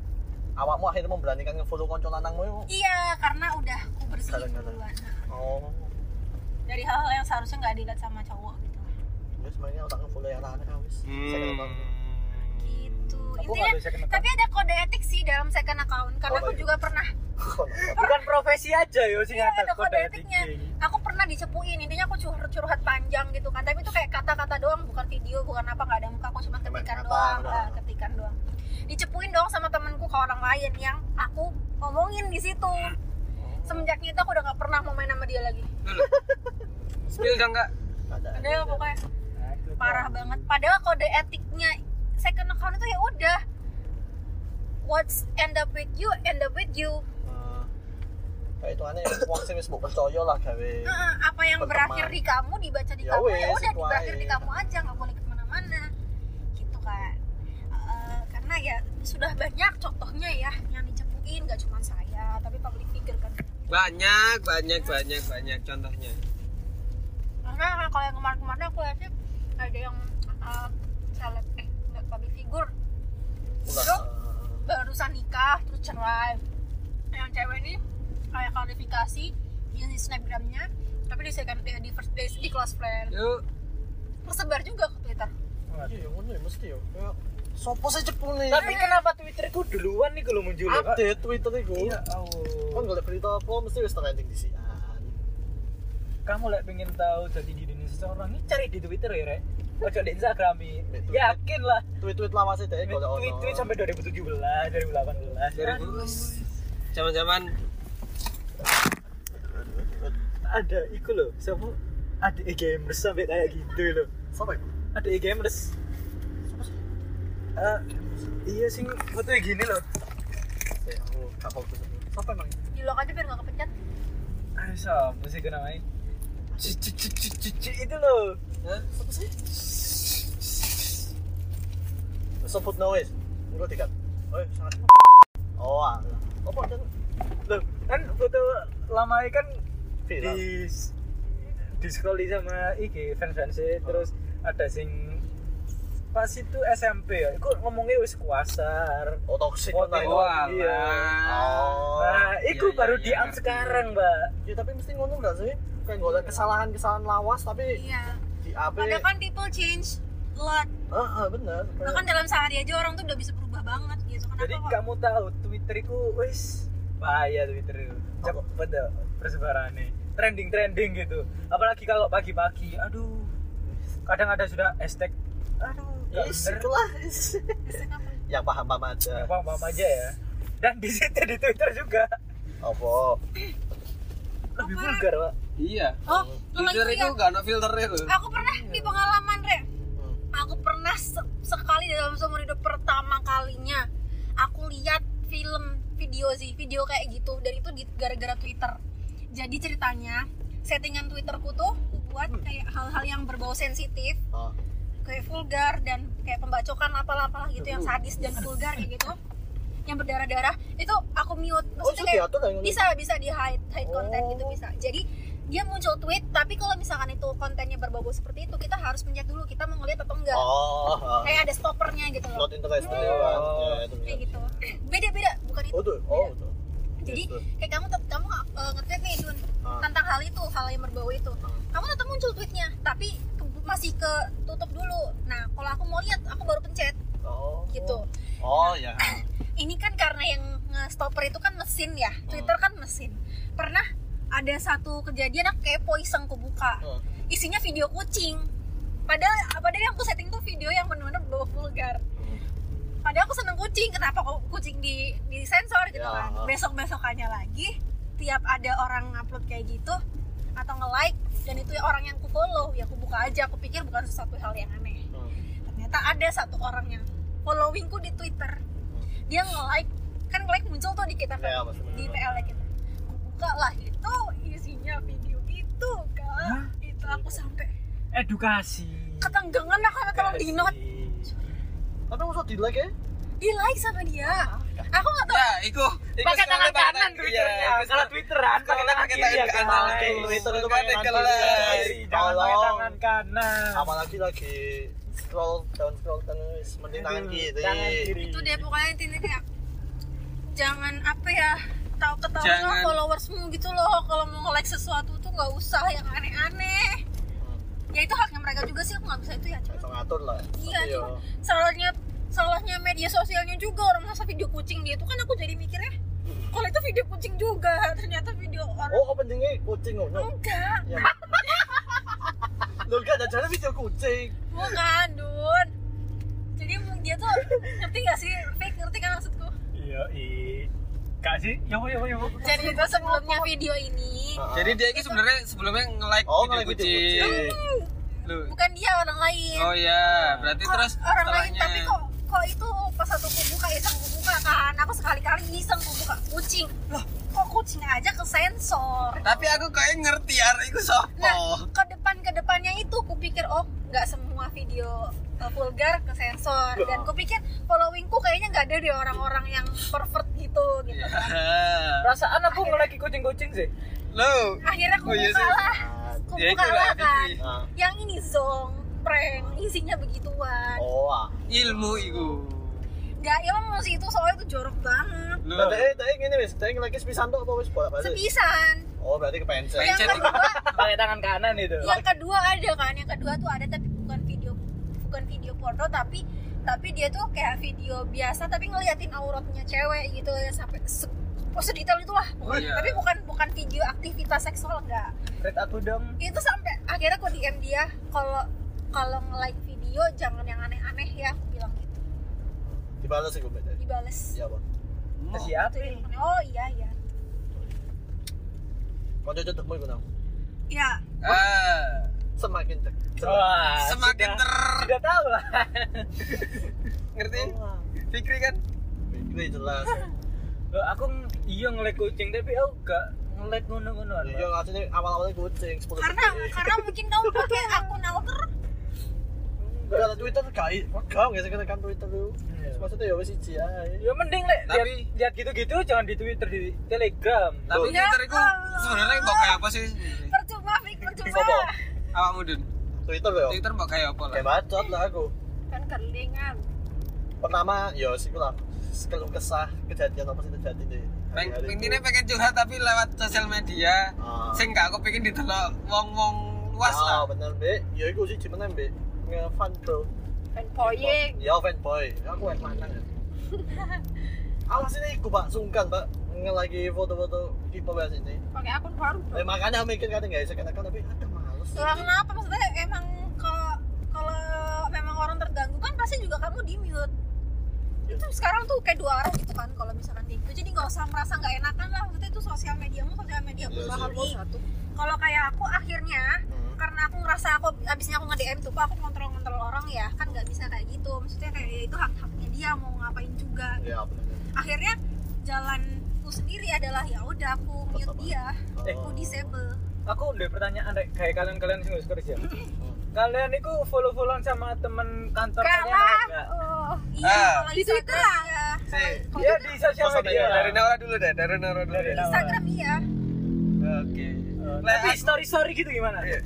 awakmu akhirnya memberanikan nge-follow konco lanangmu yo iya karena udah aku bersihin duluan. oh. Dari hal-hal yang seharusnya nggak dilihat sama cowok gitu. Ya sebenarnya otak nge-follow yang anak-anak wis. Hmm. Gitu Aku intinya nggak ada second account. tapi ada kode etik sih dalam second account karena Oh, aku iya. juga pernah Bukan profesi aja yo sing Iya, ada kode kode etiknya. etiknya. aku pernah dicepuin intinya aku curhat curhat panjang gitu kan tapi itu kayak kata-kata doang bukan video bukan apa nggak ada muka aku cuma ketikan kata doang udah. lah, ketikan doang dicepuin dong sama temenku ke orang lain yang aku ngomongin di situ semenjaknya itu aku udah nggak pernah mau main sama dia lagi Spill dong kak. ada pokoknya parah banget padahal kode etiknya second account itu ya udah. What's end up with you end up with you. Eh, kayak itu aneh. Wong sing wis mbok percaya lah gawe Heeh, apa yang Berteman. berakhir di kamu dibaca di Ya kamu ya udah itu berakhir di kamu aja nggak boleh ke mana-mana. Gitu kan. Eh, karena ya sudah banyak contohnya ya yang dicepuin gak cuma saya tapi public figure kan. Banyak, banyak, banyak, banyak contohnya. karena kalau yang kemarin-kemarin aku lihatnya ada yang uh, seleb Bro. eh, barusan nikah terus cerai. Yang cewek ini kayak klarifikasi di snapgramnya tapi di second di, di first days di close friend Yuk, tersebar juga ke twitter. Iya ya ya mesti kayak sopo sih cepu nih? Tapi kenapa Twitterku duluan nih kalau muncul ya, update Twitter iku Iya, kan oh. golek berita apa? Mesti wis trending di sian. Kamu lek pengen tahu jadi di Indonesia seorang ini cari di Twitter ya, Rek. Ojo di Instagram Di ini. Twitter. Yakin lah. tweet-tweet lama sih deh ono Tweet tweet sampai 2017, 2018. dari dulu. Zaman-zaman Ada iku loh, siapa? Ada e-gamers sampai kayak gitu loh. sampai Ada e-gamers. Eh, iya sing foto gini loh. aku gak fokus sampai emang di lock aja biar nggak kepencet Ah, siapa sih cici cici itu loh. Hah? apa sih sebut noise enggak tiga oh sangat oh alah apa ada Loh, kan foto lama kan Viral. di di sekoli sama iki fans fans terus ada sing pas itu SMP ya, itu ngomongnya wis kuasar. Oh toxic nah. Wah, Iya. Oh. Nah, itu Iya, baru iya, diam iya. sekarang, Mbak. Ya tapi mesti ngono enggak sih? Kayak golek kesalahan-kesalahan lawas tapi iya di AP. padahal kan people change a lot Ah, ah, bener. bahkan dalam sehari aja orang tuh udah bisa berubah banget gitu kenapa Jadi kok kamu tahu Twitter itu wis bahaya Twitter itu. Apa? Cepet dah persebarannya. Trending-trending gitu. Apalagi kalau pagi-pagi. Aduh. Kadang ada sudah hashtag aduh, bener. itulah. is. Hashtag apa? Yang paham-paham aja. Apa-apa aja ya. Dan di situ di Twitter juga Apa? lebih Apa? vulgar, Pak. Iya. oh lagi itu gak ada filternya tuh. aku pernah di pengalaman re Hmm. aku pernah se- sekali dalam seumur hidup pertama kalinya aku lihat film video sih video kayak gitu dan itu gara-gara Twitter jadi ceritanya settingan Twitterku tuh aku buat kayak hal-hal yang berbau sensitif Ah. kayak vulgar dan kayak pembacokan apalah-apalah gitu yang sadis dan vulgar kayak gitu yang berdarah-darah itu aku mute Oh, maksudnya itu kayak diatur yang bisa bisa di hide hide konten Oh. gitu bisa jadi dia muncul tweet tapi kalau misalkan itu kontennya berbau seperti itu kita harus pencet dulu kita mau ngeliat atau enggak Oh, kayak ada stoppernya gitu loh not interested Hmm. ya? Oh. Ya, itu kayak gitu beda beda bukan itu Oh, tuh. Oh, tuh. jadi Gitu. kayak kamu kamu uh, nge-tweet nih Dun Ah. tentang hal itu hal yang berbau itu Ah. kamu tetap muncul tweetnya tapi ke- masih ke tutup dulu nah kalau aku mau lihat aku baru pencet Oh. gitu Oh, ya. ini kan karena yang nge-stopper itu kan mesin ya Twitter kan mesin pernah ada satu kejadian aku kepo iseng aku buka Hmm. isinya video kucing. Padahal padahal yang aku setting tuh video yang benar-benar bawa vulgar. Padahal aku seneng kucing kenapa kok kucing di di sensor gitu Ya. kan? Besok besokannya lagi tiap ada orang ngupload kayak gitu atau nge-like dan itu orang yang aku follow ya aku buka aja. Aku pikir bukan sesuatu hal yang aneh. Hmm. ternyata ada satu orang yang followingku di Twitter. Dia nge-like kan like muncul tuh di kita Ya, kan maksudnya. di PL kita. Aku buka lah itu isinya video itu kak itu aku sampai Edukasi. ketenggangan aku sampai tolong di note Tapi maksud di like ya? di like sama dia aku nggak tahu Ya, iku. iku Pakai tangan kanan Iya, Twitternya. iku Kalau Twitteran pakai tangan kiri ya kan. Twitter itu Pakai tangan kiri. Jangan pakai tangan kanan. Apalagi lagi scroll down scroll down mending tangan kiri. itu deh pokoknya intinya kayak jangan apa ya tahu ketahuan Jangan. followersmu gitu loh kalau mau nge-like sesuatu tuh nggak usah yang aneh-aneh Hmm. ya itu haknya mereka juga sih aku nggak bisa itu ya cuma ngatur lah. Iya, Tapi ya, cuma salahnya salahnya media sosialnya juga orang masa video kucing dia tuh kan aku jadi mikirnya kalau itu video kucing juga ternyata video orang Oh, openingnya kucing ngono. enggak Ya. Lo enggak ada jalan video kucing. bukan dun jadi dia tuh ngerti gak sih fake ngerti kan maksudku Iya, i. Kak sih, ya ya ya. jadi itu sebelumnya video ini. Ah. Jadi dia ini sebenarnya sebelumnya nge-like Oh, video kucing. Loh. bukan dia orang lain. Oh iya, berarti Kok terus orang lain tapi kok kok itu pas aku buka iseng aku buka kan? Aku sekali-kali iseng aku buka kucing. Loh kok kucing aja ke sensor? Tapi aku kayak ngerti arek iku sopo. Nah, ke depan ke depannya itu kupikir oh nggak semua video uh, vulgar ke sensor dan kupikir followingku kayaknya nggak ada di orang-orang yang pervert gitu gitu. Ya. Perasaan aku ngelagi kucing-kucing sih. Loh. Akhirnya aku Oh, iya buka sih. lah, Ah, aku Ya, buka itulah, lah kan. Fikri. ah. Yang ini zong prank isinya begituan. Oh, ah. Ilmu iku. Nggak ilmu sih itu soalnya itu jorok banget. Loh. Nah, tadi tadi gini wis, tadi lagi sepisan tuh apa wis balik? Sepisan. Oh, berarti kepencet. Yang Pencet. kedua, Pakai tangan kanan itu. yang kedua ada kan, yang kedua tuh ada tapi video porno tapi tapi dia tuh kayak video biasa tapi ngeliatin auratnya cewek gitu ya sampai se oh, sedetail itulah Oh, iya. tapi bukan bukan video aktivitas seksual enggak Red aku dong. itu sampai akhirnya aku DM dia kalau kalau nge-like video jangan yang aneh-aneh ya aku bilang gitu Dibalas sih gue beda. dibales Iya, Bang. Nah, Siapa? Itu dia, oh iya iya Kau cocok mau ikut ya Ah, Semakin cek. Wah, semakin sudah, ter sudah tahu lah. ngerti? Wah, Fikri kan? Ini jelas. Loh, aku iya ngelek kucing tapi aku gak ngelek ngono-ngono. Iya, ngasihnya awal-awalnya kucing 10 karena karena mungkin kamu pakai akun alter Gak ada Twitter gak gak nggak sih kan Twitter tuh. Iya. Maksudnya ya wis siji ae. Ya mending lek lihat, Tapi- lihat gitu-gitu jangan di Twitter di Telegram. Tapi Ya Twitter itu sebenarnya mau kayak apa sih? percuma Fik percuma Sopo? Awakmu Dun. Twitter ya. Twitter mau kayak apa lah? Kayak bacot lah aku. kan kelingan Pertama ya sih lah keluh kesah kejadian apa sih terjadi di Peng, intinya pengen curhat tapi lewat sosial media. Ah. Sing gak aku pengen didelok wong-wong luas Ah, lah. bener be. Ya iku sih cuman be ngefan bro. fanboying Ya fanboy. Aku yang lanang ya. Awas ini iku pak sungkan pak ngelagi foto-foto di bawah sini. pakai akun baru bro Eh, makanya mikir kan nggak bisa katakan tapi ada. Lah kenapa? Maksudnya emang kalau kalau memang orang terganggu kan pasti juga kamu di mute. Itu sekarang tuh kayak dua arah gitu kan kalau misalkan kayak gitu jadi nggak usah merasa nggak enakan lah. Maksudnya itu sosial mediamu sosial media Iya usaha sih. satu kalau kayak aku akhirnya Hmm. karena aku ngerasa aku abisnya aku nge DM tuh aku kontrol kontrol orang ya? Kan nggak bisa kayak gitu. Maksudnya kayak ya itu hak haknya dia mau ngapain juga. Ya benar. akhirnya jalanku sendiri adalah ya udah aku mute dia. Eh. aku disable Aku udah pertanyaan Rek, kayak kalian-kalian sing wis kerja. kalian itu follow-followan sama temen kantor kalian enggak? oh, iya Ah. Di Twitter Instagram iya Si, Iya di sosial media. media. dari Naura dulu deh, dari Naura dulu. Dari. Instagram iya Oke. Eh, Tapi aku- story-story gitu gimana? Iya.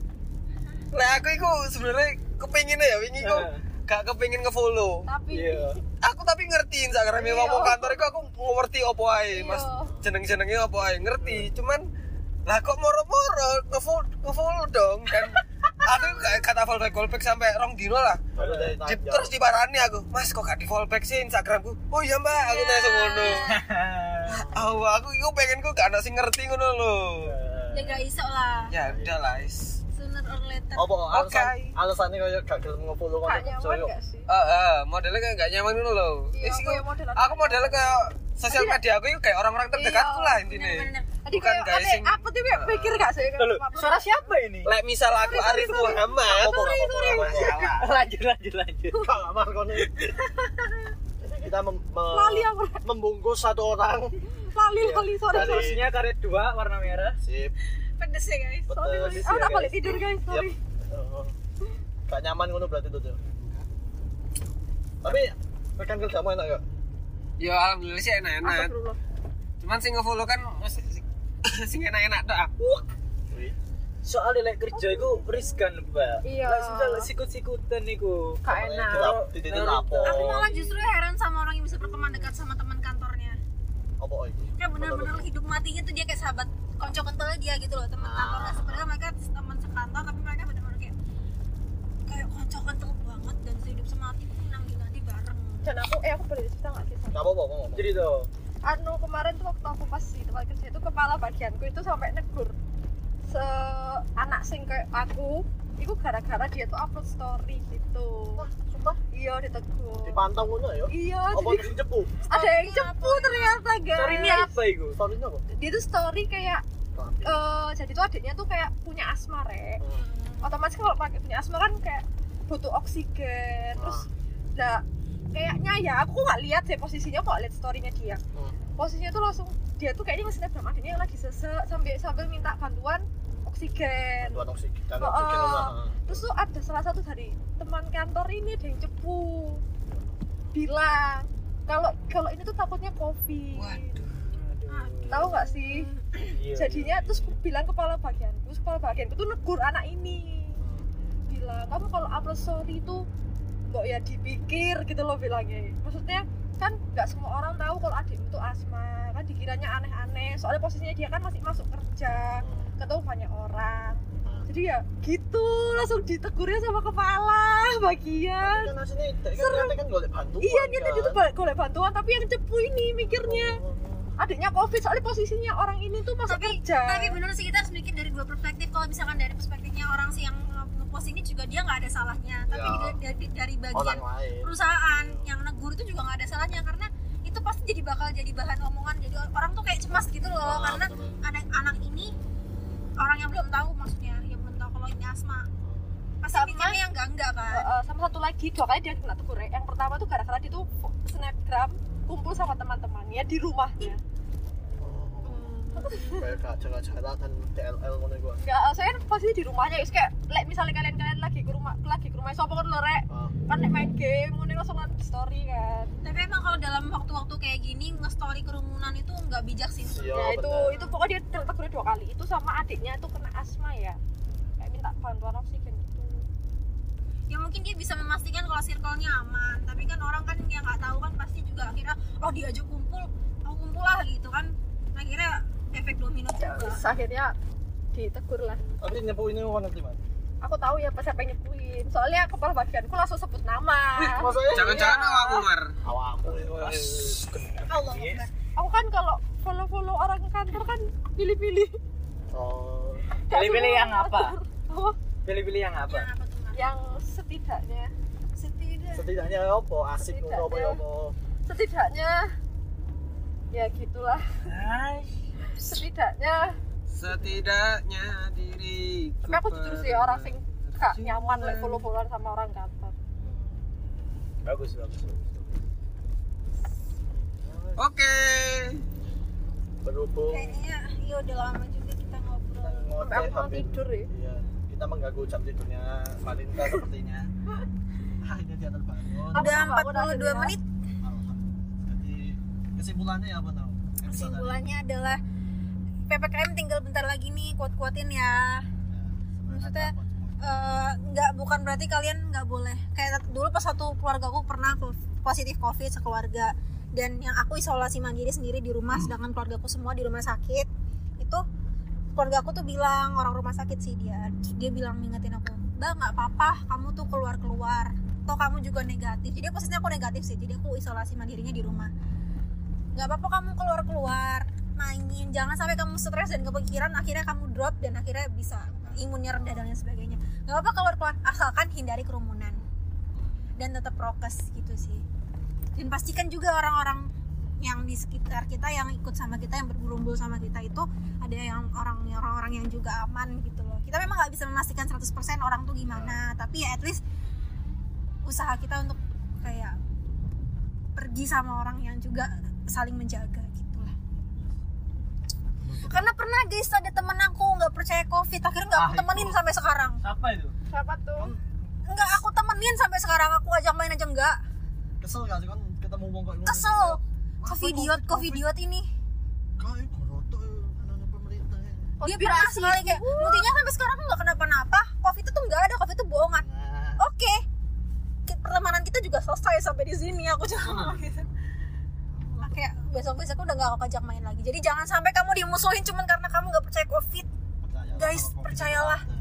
Lah aku iku sebenarnya kepengin ya wingi kok Eh. gak kepengin nge-follow. tapi Iya. Aku tapi ngerti Instagram Iya. ngomong kantor iku aku ngerti apa ae, Mas. Iya. Jeneng-jenenge apa ae, ngerti. Cuman lah kok moro-moro nge-follow nge-follow dong kan. aku gak kata follow back follow back sampai rong dino lah. Di, terus diparani aku, Mas kok gak di follow back sih Instagramku? Oh iya Mbak, aku Iya. nanya ngono. Oh, aku iku pengen ku gak ada sing ngerti ngono lho. ya gak iso lah Ya udah lah, is. sooner or later Apa alasan Oke. alasannya kayak gak gelem nge-follow Gak kan nyaman cowok. gak sih? Eh, eh, modelnya kayak gak nyaman dulu loh. Iya, Eh, aku aku modelnya kayak sosial media aku itu kayak orang-orang terdekatku Iya, lah intinya. Tadi Bukan kayak ade, sing- aku tuh kayak mikir gak sih? Suara siapa ini? Lek misal aku Arif Muhammad. Apa apa. lanjut lanjut lanjut. Kak Marco nih. Kita mem- Lali membungkus satu orang. lali lali sorry sorry. Terusnya karet dua warna merah. Sip. pedes ya guys Sorry, sorry. Aku tak guys. balik tidur guys, sorry. Oh. Gak nyaman ngono berarti tuh. Tapi rekan kerjamu enak gak? Ya alhamdulillah sih enak-enak. Cuman sing nge-follow kan masih sing enak-enak tok. ah. Wih. Soalnya lek kerja itu riskan, Mbak. Iya. Lek sudah lek sikut-sikutan iku. Gak enak. Lapor. aku malah justru heran sama orang yang bisa berteman dekat sama teman kantornya Apa itu? kayak bener-bener hidup matinya tuh dia kayak sahabat konco kental dia gitu loh teman Ah. kantornya sebenarnya mereka teman sekantor tapi mereka bener-bener kayak kayak konco kental banget dan sehidup semati pun nanti nanti bareng Dan aku, eh aku boleh cerita gak sih? Gak apa-apa, apa apa. Jadi tuh, Anu kemarin tuh waktu aku pas di tempat kerja itu kepala bagianku itu sampai negur se anak sing kayak aku itu gara-gara dia tuh upload story gitu Wah, sumpah iya ditegur dipantau ngono ya. iya Apa jadi cepu? ada yang cepu ternyata guys story ini apa iku? Story-nya apa? dia tuh story kayak eh jadi tuh adiknya tuh kayak punya asma rek Hmm. otomatis kalau pakai punya asma kan kayak butuh oksigen terus nah kayaknya ya aku nggak lihat sih posisinya kok lihat storynya dia. Hmm. posisinya tuh langsung dia tuh kayaknya nge snapgram yang lagi sesek sambil sambil minta bantuan oksigen. Bantuan oksigen, Oh, oksigen terus tuh ada salah satu dari teman kantor ini ada yang cepu. Bilang kalau kalau ini tuh takutnya covid. Waduh. tahu nggak sih? Iya, jadinya iya, terus iya. bilang kepala bagianku kepala bagianku tuh negur anak ini. Bilang kamu kalau upload story itu kok ya dipikir gitu loh bilangnya. Maksudnya kan nggak semua orang tahu kalau adikmu itu asma. Kan dikiranya aneh-aneh. Soalnya posisinya dia kan masih masuk kerja ketemu banyak orang. Hmm. jadi ya gitu langsung ditegurnya sama kepala bagian. Kan aslinya kan niatnya kan golek bantuan. iya niatnya kan? itu balik golek bantuan tapi yang cepu ini mikirnya. Adiknya covid soalnya posisinya orang ini tuh masuk tapi kerja. tapi bener sih kita harus mikir dari dua perspektif. Kalau misalkan dari perspektifnya orang sih yang ngepost ini juga dia nggak ada salahnya. Tapi Ya. dari, dari bagian perusahaan yang negur itu juga nggak ada salahnya. Karena itu pasti jadi bakal jadi bahan omongan. Jadi orang tuh kayak cemas gitu loh. Ah, karena betul. anak anak ini orang yang belum tahu maksudnya. Yang belum tahu kalau ini asma. Pasti Sama- mikirnya yang enggak enggak kan sama satu lagi. Dua kali dia kena tegur. Ya. yang pertama tuh gara-gara dia tuh snapgram kumpul sama teman-temannya di rumahnya. Kayak gak jaga-jaga dan DLL ngono iku Enggak, saya pasti di rumahnya guys kayak like, misalnya kalian kalian lagi ke rumah lagi ke rumah sopo kan lho, rek? Ah, kan nek main game ngono langsung story kan. Tapi emang kalau dalam waktu-waktu kayak gini nge-story kerumunan itu nggak bijak sih ya itu bener. itu pokoknya dia tertegur dua kali. Itu sama adiknya itu kena asma ya. Kayak minta bantuan oksigen gitu. Ya mungkin dia bisa memastikan kalau circle-nya aman. Tapi kan orang kan yang nggak tahu kan pasti juga akhirnya oh diajak kumpul oh kumpul lah gitu kan. Akhirnya efek domino ya juga wis, akhirnya ditegur lah. Tapi nyepu ini kan nanti man aku tahu ya pas siapa yang nyepuin soalnya kepala bagianku langsung sebut nama. Jangan-jangan awakmu Mar. awakmu. Itu Allah Iya. Akbar. aku kan kalau follow follow orang kantor kan pilih-pilih. Oh. Pilih-pilih yang apa? Pilih-pilih yang apa? yang apa setidaknya. Setidak setidaknya apa? Asik apa ya apa? Setidaknya ya gitulah setidaknya Setidaknya diri. tapi aku jujur sih orang sing gak nyaman like follow followan sama orang kantor Bagus, bagus. bagus. Oke. berhubung kayaknya iya udah lama juga kita ngobrol aku mau hampir tidur ya iya kita mengganggu jam tidurnya Malinka sepertinya akhirnya dia terbangun udah sama aku 42 akhirnya. menit jadi kesimpulannya ya apa tau kesimpulannya adalah ppkm tinggal bentar lagi nih kuat-kuatin ya. Maksudnya, Eh, nggak bukan berarti kalian nggak boleh. Kayak dulu pas satu keluarga aku pernah positif covid sekeluarga. Dan yang aku isolasi mandiri sendiri di rumah sedangkan keluarga aku semua di rumah sakit. Itu keluarga aku tuh bilang orang rumah sakit sih dia. Dia bilang ngingetin aku mbak nggak apa-apa kamu tuh keluar keluar toh kamu juga negatif. Jadi posisinya aku negatif sih jadi aku isolasi mandirinya di rumah. Nggak apa-apa kamu keluar keluar main jangan sampai kamu stres dan kepikiran akhirnya kamu drop dan akhirnya bisa imunnya rendah dan lain sebagainya. Nggak apa-apa keluar keluar asalkan hindari kerumunan. Dan tetap prokes gitu sih. Dan pastikan juga orang-orang yang di sekitar kita yang ikut sama kita yang bergerombol sama kita itu ada yang orang orang-orang yang juga aman gitu loh. Kita memang nggak bisa memastikan 100% orang tuh gimana tapi ya at least usaha kita untuk kayak pergi sama orang yang juga saling menjaga gitu karena pernah guys ada temen aku nggak percaya covid akhirnya nggak aku Ah, temenin itu. sampai sekarang. Apa itu? Siapa tuh? Nggak aku temenin sampai sekarang aku ajak main aja enggak kesel gak sih kan ketemu wong kok kesel. Covidiot covidiot ini. Kayak goroto anak pemerintah ya. dia pernah sekali kayak buktinya sampai sekarang nggak kenapa-napa. Covid itu nggak ada covid itu bohongan. Nah. Oke. Ki- pertemanan kita juga selesai sampai di sini aku gitu Nah, besok besok udah nggak aku ajak main lagi jadi jangan sampai kamu dimusuhin cuman karena kamu nggak percaya covid percaya Guys, Covid percayalah. ada.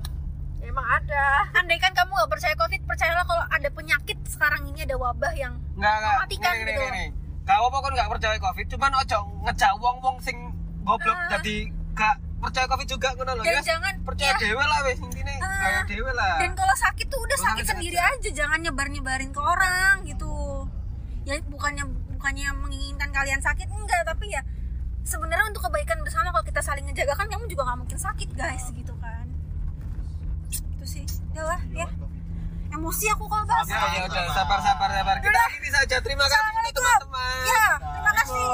emang ada andai kan kamu nggak percaya covid percayalah kalau ada penyakit sekarang ini ada wabah yang Enggak, enggak. Mematikan Ngene, gitu. ngene, ngene. Gak apa kon gak percaya Covid, cuman ojo ngejak wong-wong sing goblok Ah. jadi gak percaya Covid juga ngono dan ya. jangan Percaya ya, dhewe lah wis intine, Ah. kayak dhewe lah. dan kalau sakit tuh udah sakit sendiri aja. aja jangan nyebar nyebarin ke orang gitu ya bukannya bukannya menginginkan kalian sakit enggak. Tapi ya sebenarnya untuk kebaikan bersama kalau kita saling ngejaga kan kamu juga nggak mungkin sakit guys iya. gitu kan. Itu sih. Udahlah ya. Iya, Emosi aku kalau bahas. Ya, ya udah sabar sabar sabar. Kita ini saja. Terima kasih teman-teman. Ya terima kasih.